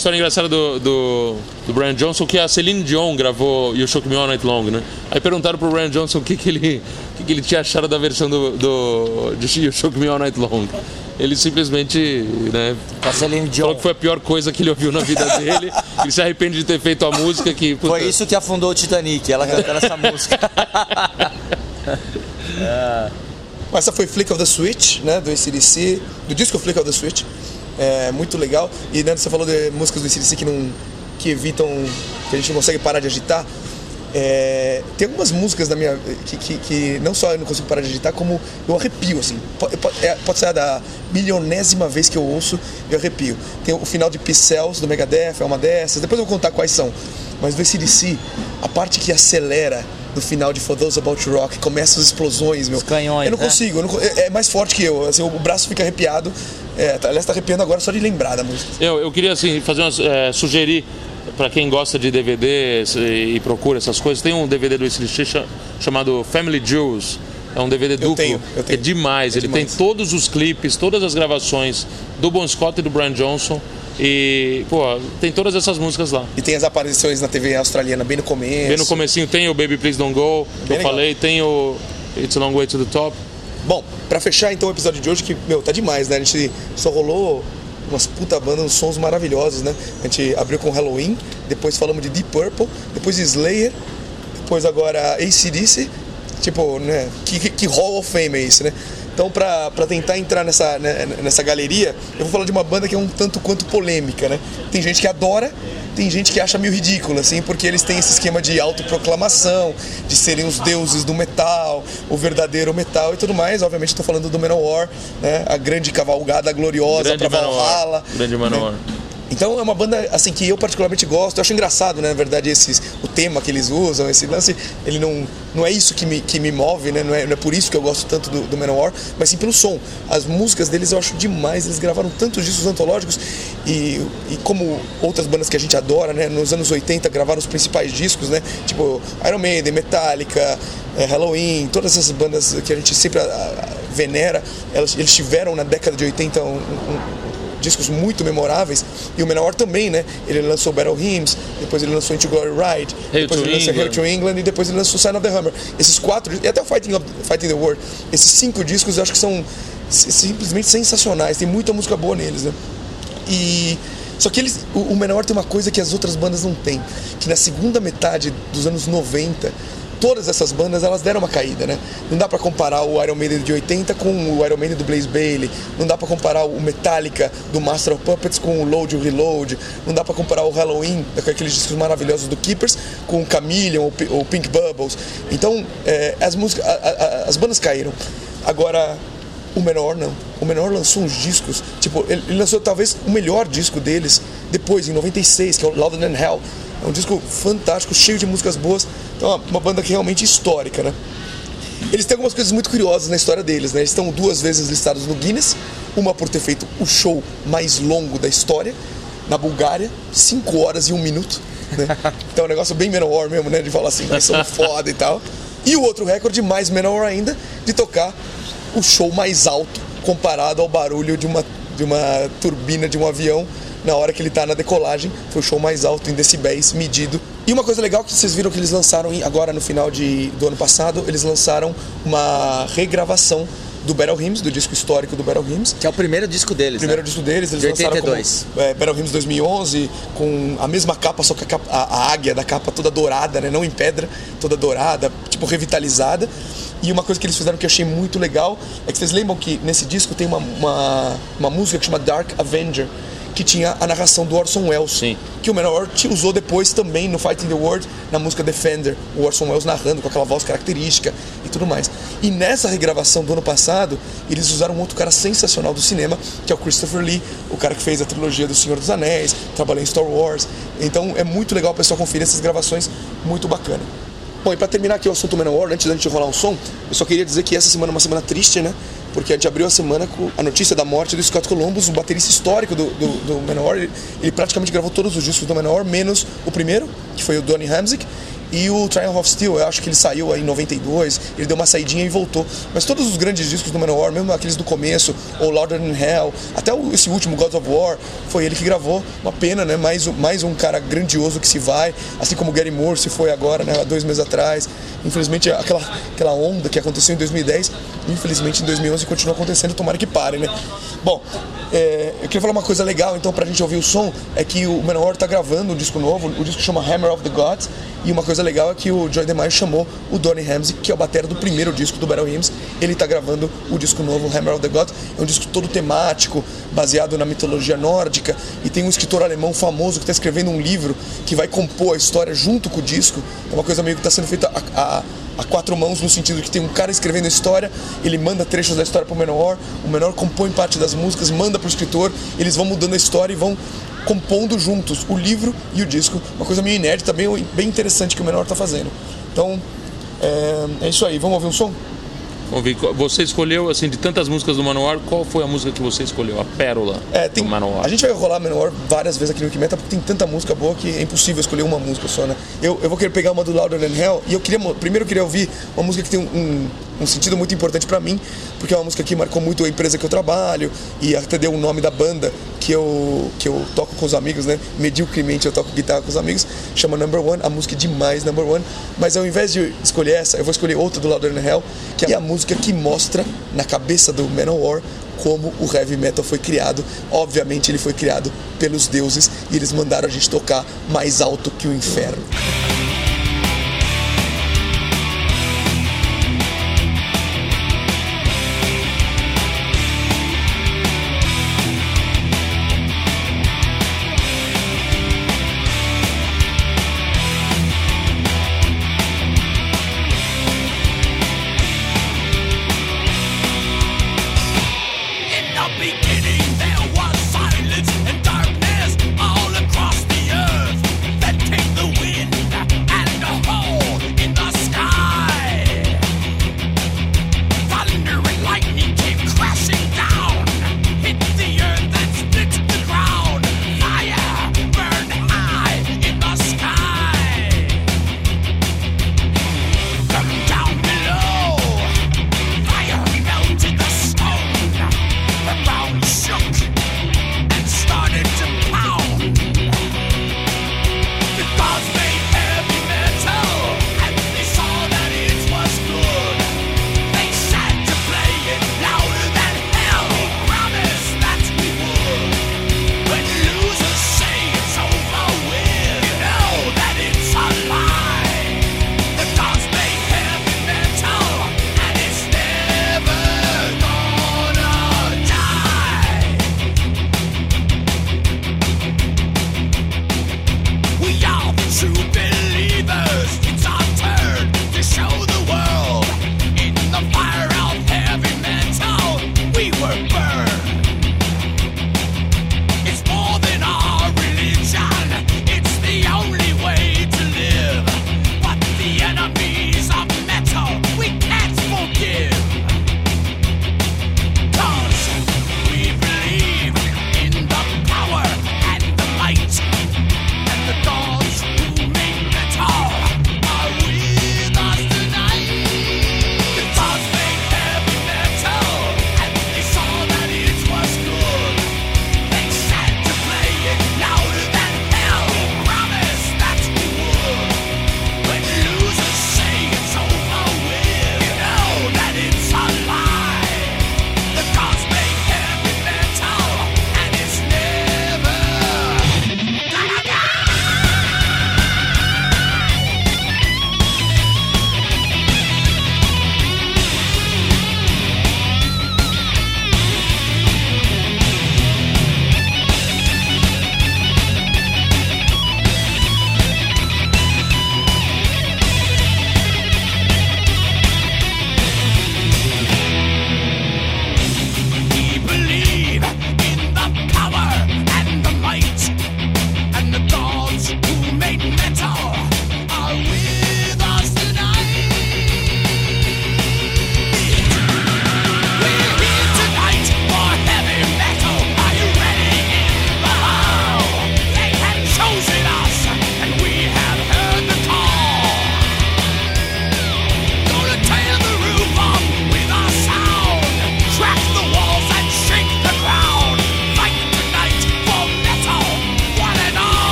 História engraçada do, do, do Brian Johnson que a Celine Dion gravou You Shook Me All Night Long, né? Aí perguntaram pro Brian Johnson o que, que, ele, que, que ele tinha achado da versão do, do de You Shook Me All Night Long. Ele simplesmente, né, a Celine Dion. falou que foi a pior coisa que ele ouviu na vida dele. Ele se arrepende de ter feito a música que. puta, Foi isso que afundou o Titanic, ela cantando essa música. Essa foi Flick of the Switch, né, do ACDC, do disco Flick of the Switch. É muito legal. E Nando, você falou de músicas do ACDC que, não, que evitam, que a gente não consegue parar de agitar. É, tem algumas músicas da minha que, que, que não só eu não consigo parar de agitar, como eu arrepio, assim. Pode, pode, é, pode ser a da milionésima vez que eu ouço, eu arrepio. Tem o final de Cells, do Megadeth, é uma dessas. Depois eu vou contar quais são. Mas do ACDC, a parte que acelera no final de For Those About to Rock, começa as explosões, meu. Os canhões, Eu não né? consigo, eu não é, é mais forte que eu. Assim, o braço fica arrepiado. É, tá, aliás, tá arrepiando agora só de lembrar da música. Eu, eu queria assim fazer umas, é, sugerir para quem gosta de DVD e, procura essas coisas, tem um DVD do cha- chamado Family Jewels. É um DVD duplo. tenho, eu tenho. É demais. É Ele demais. tem todos os clipes, todas as gravações do Bon Scott e do Brian Johnson. E, pô, tem todas essas músicas lá. E tem as aparições na TV australiana bem no começo. Bem no comecinho tem o Baby Please Don't Go, que Bem eu legal. falei, tem o It's a Long Way to the Top. Bom, pra fechar então o episódio de hoje, que, meu, tá demais, né? A gente só rolou umas puta bandas, uns sons maravilhosos, né? A gente abriu com Halloween, depois falamos de Deep Purple, depois Slayer, depois agora ACDC, tipo, né? Que, que, que Hall of Fame é esse, né? Então, pra tentar entrar nessa, né, nessa galeria, eu vou falar de uma banda que é um tanto quanto polêmica, né? Tem gente que adora, tem gente que acha meio ridículo, assim, porque eles têm esse esquema de autoproclamação, de serem os deuses do metal, o verdadeiro metal e tudo mais. Obviamente, estou falando do Manowar, né? A grande cavalgada gloriosa Manowar. Valhalla. Grande né? Então é uma banda assim que eu particularmente gosto. Eu acho engraçado, né, na verdade, esses, o tema que eles usam, esse lance, ele não, não é isso que me, que me move, né? Não é, não é por isso que eu gosto tanto do, do Manowar, mas sim pelo som. As músicas deles eu acho demais. Eles gravaram tantos discos antológicos e, e como outras bandas que a gente adora, né? Nos anos 80 gravaram os principais discos, né? Tipo Iron Maiden, Metallica, eh, Halloween, todas essas bandas que a gente sempre ah, ah, venera, elas, eles tiveram na década de 80 um- um, discos muito memoráveis e o Menor também, né? Ele lançou Battle Hymns, depois ele lançou Into Glory Ride, Hail depois ele lançou Hail England. to England e depois ele lançou Sign of the Hammer. Esses quatro, e até o Fighting, of- Fighting the World, esses cinco discos eu acho que são si- simplesmente sensacionais, tem muita música boa neles, né? E só que eles, o, o Menor tem uma coisa que as outras bandas não têm, que na segunda metade dos anos 90 todas essas bandas elas deram uma caída, né? Não dá pra comparar o Iron Maiden de 80 com o Iron Maiden do Blaze Bailey, não dá pra comparar o Metallica do Master of Puppets com o Load e Reload, não dá pra comparar o Halloween, com aqueles discos maravilhosos do Keepers, com o Chameleon ou Pi- ou Pink Bubbles. Então, é, as músicas, a- a- as bandas caíram. Agora, o Menor não. O Menor lançou uns discos, tipo, ele lançou talvez o melhor disco deles depois, em 96, que é o Louder Than Hell. É um disco fantástico, cheio de músicas boas. Então, é uma- banda que é realmente histórica, né? Eles têm algumas coisas muito curiosas na história deles, né? Eles estão duas vezes listados no Guinness, uma por ter feito o show mais longo da história, na Bulgária, 5 horas e 1 minuto. Né? Então é um negócio bem Manowar mesmo, né? De falar assim, nós somos foda e tal. E o outro recorde, mais Manowar ainda, de tocar o show mais alto comparado ao barulho de uma, de uma turbina de um avião na hora que ele tá na decolagem. Foi o show mais alto em decibéis medido. E uma coisa legal que vocês viram que eles lançaram agora no final de, do ano passado, eles lançaram uma regravação do Battle Hymns, do disco histórico do Battle Hymns. Que é o primeiro disco deles, Primeiro né? disco deles, eles De lançaram 82. como é, Battle Hymns 2011, com a mesma capa, só que a, capa- a- a águia da capa toda dourada, né? Não em pedra, toda dourada, tipo revitalizada. E uma coisa que eles fizeram que eu achei muito legal é que vocês lembram que nesse disco tem uma, uma, uma música que chama Dark Avenger, que tinha a narração do Orson Welles. Sim. Que o Menor usou depois também no Fighting the World, na música Defender. O Orson Welles narrando com aquela voz característica e tudo mais. E nessa regravação do ano passado, eles usaram um outro cara sensacional do cinema, que é o Christopher Lee, o cara que fez a trilogia do Senhor dos Anéis, trabalhou em Star Wars. Então é muito legal o pessoal conferir essas gravações, muito bacana. Bom, e pra terminar aqui o assunto Manowar, antes da gente rolar um som, eu só queria dizer que essa semana é uma semana triste, né? Porque a gente abriu a semana com a notícia da morte do Scott Columbus, um baterista histórico do, do, do Manowar. Ele, ele praticamente gravou todos os discos do Manowar, menos o primeiro, que foi o Donny Hamzik. E o Triumph of Steel, eu acho que ele saiu aí em 92, ele deu uma saidinha e voltou. Mas todos os grandes discos do Manowar, mesmo aqueles do começo, ou Louder Than Hell, até esse último, Gods of War, foi ele que gravou. Uma pena, né? Mais, mais um cara grandioso que se vai, assim como Gary Moore se foi agora, né? Há dois meses atrás. Infelizmente, aquela, aquela onda que aconteceu em 2010, infelizmente em 2011 continua acontecendo, tomara que pare, né? Bom, é, eu queria falar uma coisa legal, então, pra gente ouvir o som, é que o Manowar tá gravando um disco novo, o disco chama Hammer of the Gods, e uma coisa legal é que o Joy DeMaio chamou o Donny Ramsey, que é o batera do primeiro disco do Battle Hymns, ele tá gravando o disco novo, Hammer of the Gods, é um disco todo temático, baseado na mitologia nórdica, e tem um escritor alemão famoso que está escrevendo um livro que vai compor a história junto com o disco, é uma coisa meio que está sendo feita a, a- a quatro mãos no sentido que tem um cara escrevendo a história, ele manda trechos da história pro Menor, o Menor compõe parte das músicas, manda pro escritor, eles vão mudando a história e vão compondo juntos o livro e o disco, uma coisa meio inédita, bem, bem interessante que o Menor tá fazendo. Então, é, é isso aí, vamos ouvir um som? Vamos ver, você escolheu, assim, de tantas músicas do Manowar, qual foi a música que você escolheu? A pérola É, tem, do Manowar. a gente vai rolar Menor várias vezes aqui no Wikimeta porque tem tanta música boa que é impossível escolher uma música só, né? Eu, eu vou querer pegar uma do Louder Than Hell e eu queria, primeiro eu queria ouvir uma música que tem um, um, um sentido muito importante pra mim, porque é uma música que marcou muito a empresa que eu trabalho e até deu o nome da banda que eu, que eu toco com os amigos, né? Medíocremente eu toco guitarra com os amigos, chama Number One, a música é demais, Number One, mas ao invés de escolher essa, eu vou escolher outra do Louder Than Hell, que é a música que mostra na cabeça do Manowar como o heavy metal foi criado. Obviamente ele foi criado pelos deuses e eles mandaram a gente tocar mais alto que o inferno.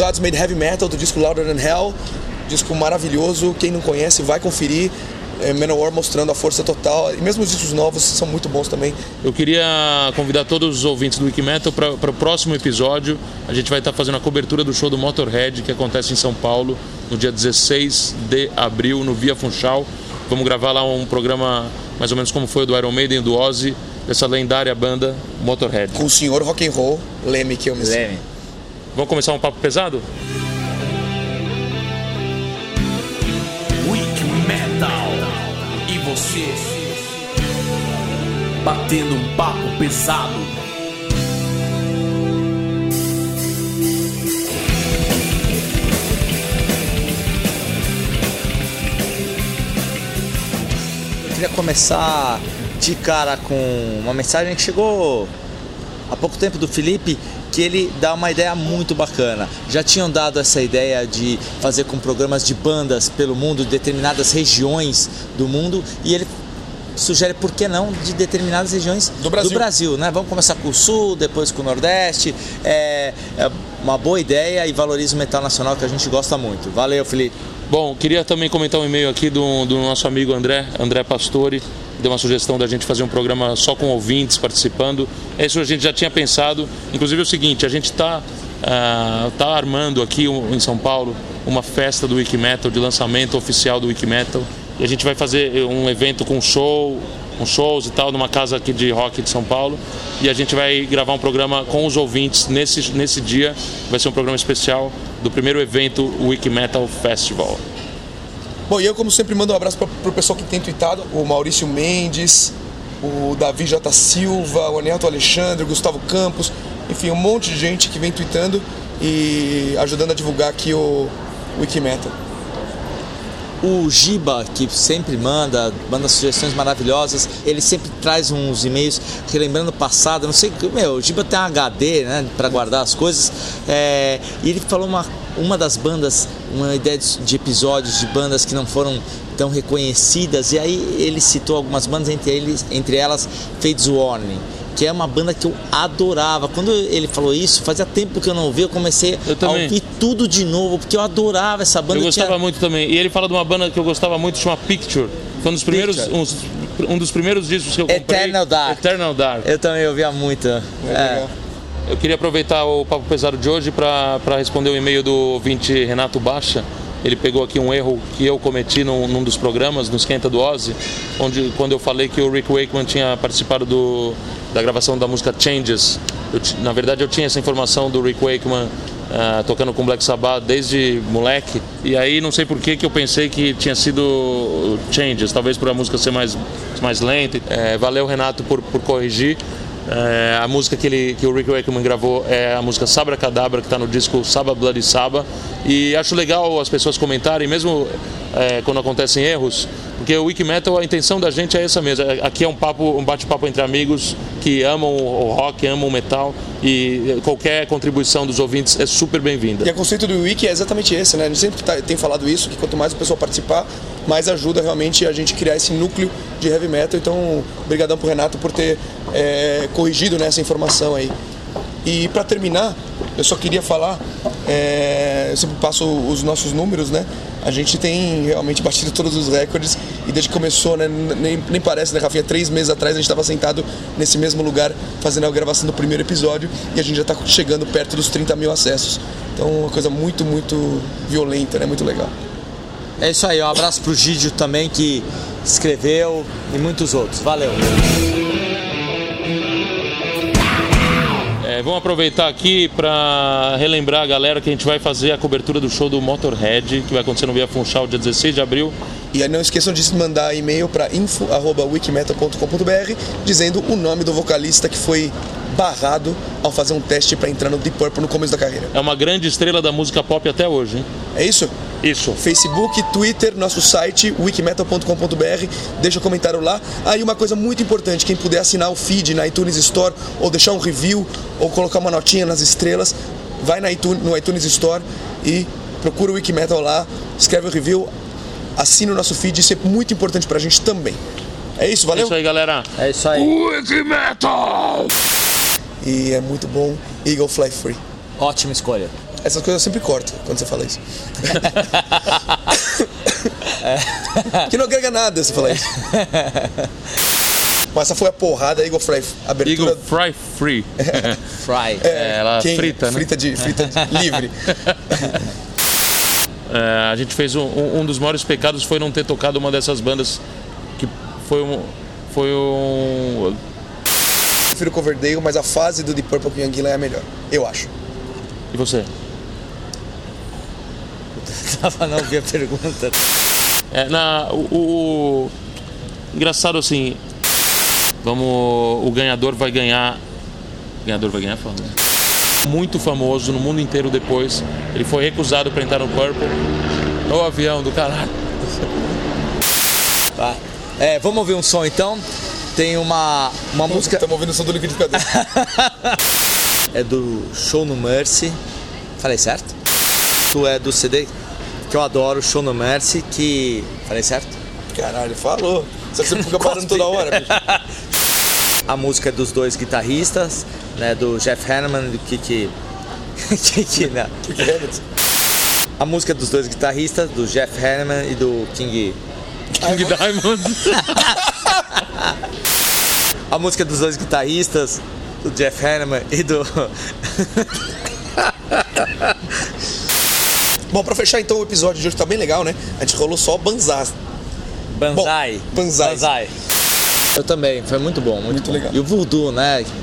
Gods Made Heavy Metal do disco Louder Than Hell. Disco maravilhoso. Quem não conhece, vai conferir. É, Manowar mostrando a força total. E mesmo os discos novos são muito bons também. Eu queria convidar todos os ouvintes do Wikimetal para o próximo episódio. A gente vai estar fazendo a cobertura do show do Motorhead, que acontece em São Paulo, no dia 16 de abril, no Via Funchal. Vamos gravar lá um programa mais ou menos como foi o do Iron Maiden e do Ozzy, dessa lendária banda Motorhead. Com o senhor rock and roll, Leme que eu me Leme. Vamos começar um papo pesado? Weak Metal. E você? Batendo um papo pesado. Eu queria começar de cara com uma mensagem que chegou há pouco tempo do Felipe, que ele dá uma ideia muito bacana. Já tinham dado essa ideia de fazer com programas de bandas pelo mundo, de determinadas regiões do mundo, e ele sugere por que não de determinadas regiões Do Brasil. né? Vamos começar com o sul, depois com o nordeste. É, é uma boa ideia e valoriza o metal nacional que a gente gosta muito. Valeu, Felipe. Bom, queria também comentar um e-mail aqui do, do nosso amigo André, André Pastore, deu uma sugestão da gente fazer um programa só com ouvintes participando. Isso a gente já tinha pensado. Inclusive é o seguinte, a gente está tá armando aqui um- em São Paulo uma festa do Wikimetal, de lançamento oficial do Wikimetal. E a gente vai fazer um evento com show, com shows e tal, numa casa aqui de rock de São Paulo. E a gente vai gravar um programa com os ouvintes nesse, nesse dia. Vai ser um programa especial do primeiro evento Wiki Metal Festival. Bom, e eu, como sempre, mando um abraço para o pessoal que tem tweetado: o Maurício Mendes, o Davi J. Silva, o Anelto Alexandre, o Gustavo Campos, enfim, um monte de gente que vem tweetando e ajudando a divulgar aqui o Wikimetal. O Giba, que sempre manda, manda sugestões maravilhosas, ele sempre traz uns e-mails relembrando o passado. Não sei, meu, o Giba tem um HD, né, para guardar as coisas. É, e ele falou uma, uma das bandas, uma ideia de, de episódios de bandas que não foram tão reconhecidas. E aí ele citou algumas bandas, entre, eles, entre elas Fates Warning. Que é uma banda que eu adorava. Quando ele falou isso, fazia tempo que eu não ouvia, eu comecei Eu a ouvir tudo de novo, porque eu adorava essa banda. Eu tinha- gostava muito também. E ele fala de uma banda que eu gostava muito, chama Picture. Foi um dos primeiros, Picture. uns- um dos primeiros discos que eu comprei. Eternal Dark. Eternal Dark. Eu também ouvia muito. É. legal. Eu queria aproveitar o papo pesado de hoje para responder o e-mail do ouvinte Renato Baixa. Ele pegou aqui um erro que eu cometi num, num dos programas, no Esquenta do Ozzy, onde quando eu falei que o Rick Wakeman tinha participado do, da gravação da música Changes. Eu na verdade, eu tinha essa informação do Rick Wakeman ah, tocando com Black Sabbath desde moleque. E aí não sei por que que eu pensei que tinha sido Changes, talvez por a música ser mais, mais lenta. É, valeu, Renato, por, por corrigir. É, a música que, ele, que o Rick Wakeman gravou é a música Sabra Cadabra, que está no disco Saba Bloody Saba. E acho legal as pessoas comentarem, mesmo é, quando acontecem erros, porque o Wiki Metal, a intenção da gente é essa mesmo. É- Aqui é um papo, um bate-papo entre amigos que amam o rock, amam o metal e qualquer contribuição dos ouvintes é super bem-vinda. E o conceito do Wiki é exatamente esse, né? A gente sempre tá- tem falado isso, que quanto mais o pessoal participar, mais ajuda realmente a gente criar esse núcleo de heavy metal. Então, obrigadão pro Renato por ter é, corrigido né, essa informação aí. E para terminar, eu só queria falar, é, eu sempre passo os nossos números, né? A gente tem realmente batido todos os recordes e desde que começou, né, nem, nem parece, né, Rafinha? Três meses atrás a gente estava sentado nesse mesmo lugar fazendo a gravação do primeiro episódio e a gente já está chegando perto dos 30 mil acessos. Então, uma coisa muito, muito violenta, né? Muito legal. É isso aí, um abraço pro Gídio também que escreveu e muitos outros. Valeu. É, vamos aproveitar aqui para relembrar a galera que a gente vai fazer a cobertura do show do Motorhead, que vai acontecer no Via Funchal dia 16 de abril. E aí não esqueçam de mandar e-mail para info@wikimetal.com.br dizendo o nome do vocalista que foi barrado ao fazer um teste para entrar no Deep Purple no começo da carreira. É uma grande estrela da música pop até hoje, hein? É isso? Isso. Facebook, Twitter, nosso site wikimetal.com.br, deixa o comentário lá. Aí uma coisa muito importante, quem puder assinar o feed na iTunes Store ou deixar um review ou colocar uma notinha nas estrelas, vai na iTunes, no iTunes Store e procura o Wikimetal lá, escreve o review, assina o nosso feed, isso é muito importante pra gente também. É isso, É valeu? isso aí, galera. É isso aí. Wiki Metal! E é muito bom, Eagle Fly Free. Ótima escolha. Essas coisas eu sempre corto quando você fala isso. que não agrega nada você falar isso. Mas essa foi a porrada, Eagle Fry. Abertura. Eagle Fry Free. Fry. É, ela quem- frita, né? Frita de, frita de livre. É, a gente fez um, um- dos maiores pecados foi não ter tocado uma dessas bandas que foi um. Foi um. Prefiro Coverdale, mas a fase do Deep Purple com Ian Gillan é a melhor. Eu acho. E você? Tava não vi a pergunta. É, na, o, o- Engraçado assim. Vamos. O ganhador vai ganhar. O ganhador vai ganhar fama. Muito famoso no mundo inteiro depois. Ele foi recusado para entrar no Purple. O avião do caralho. Tá. É, vamos ouvir um som então. Tem uma, uma música. Estamos ouvindo o som do liquidificador. é do Show No Mercy. Falei certo? Tu é do CD que eu adoro, Show No Mercy, que. Falei certo? Caralho, falou. Só que você fica parando toda hora, bicho. A música é dos dois guitarristas, né? Do Jeff Hanneman e do Kiki. Kiki, né? Que Hamilton. A música é dos dois guitarristas, do Jeff Hanneman e do King. King Diamond. A música é dos dois guitarristas, do Jeff Hanneman e do. Bom, para fechar então o episódio de hoje tá bem legal, né? A gente rolou só banzás. Banzai. Bom, banzai. Banzai. Eu também, foi muito bom, muito, muito legal. E o voodoo, né?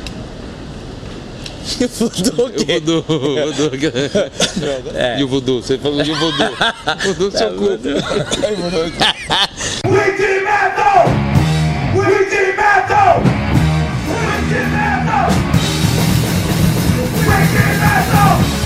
E o voodoo o quê? O voodoo, o voodoo. É. E o voodoo, você falou o voodoo. voodoo seu é, cu. Wiki Metal! Wiki Metal! Wiki Metal! Wiki Metal!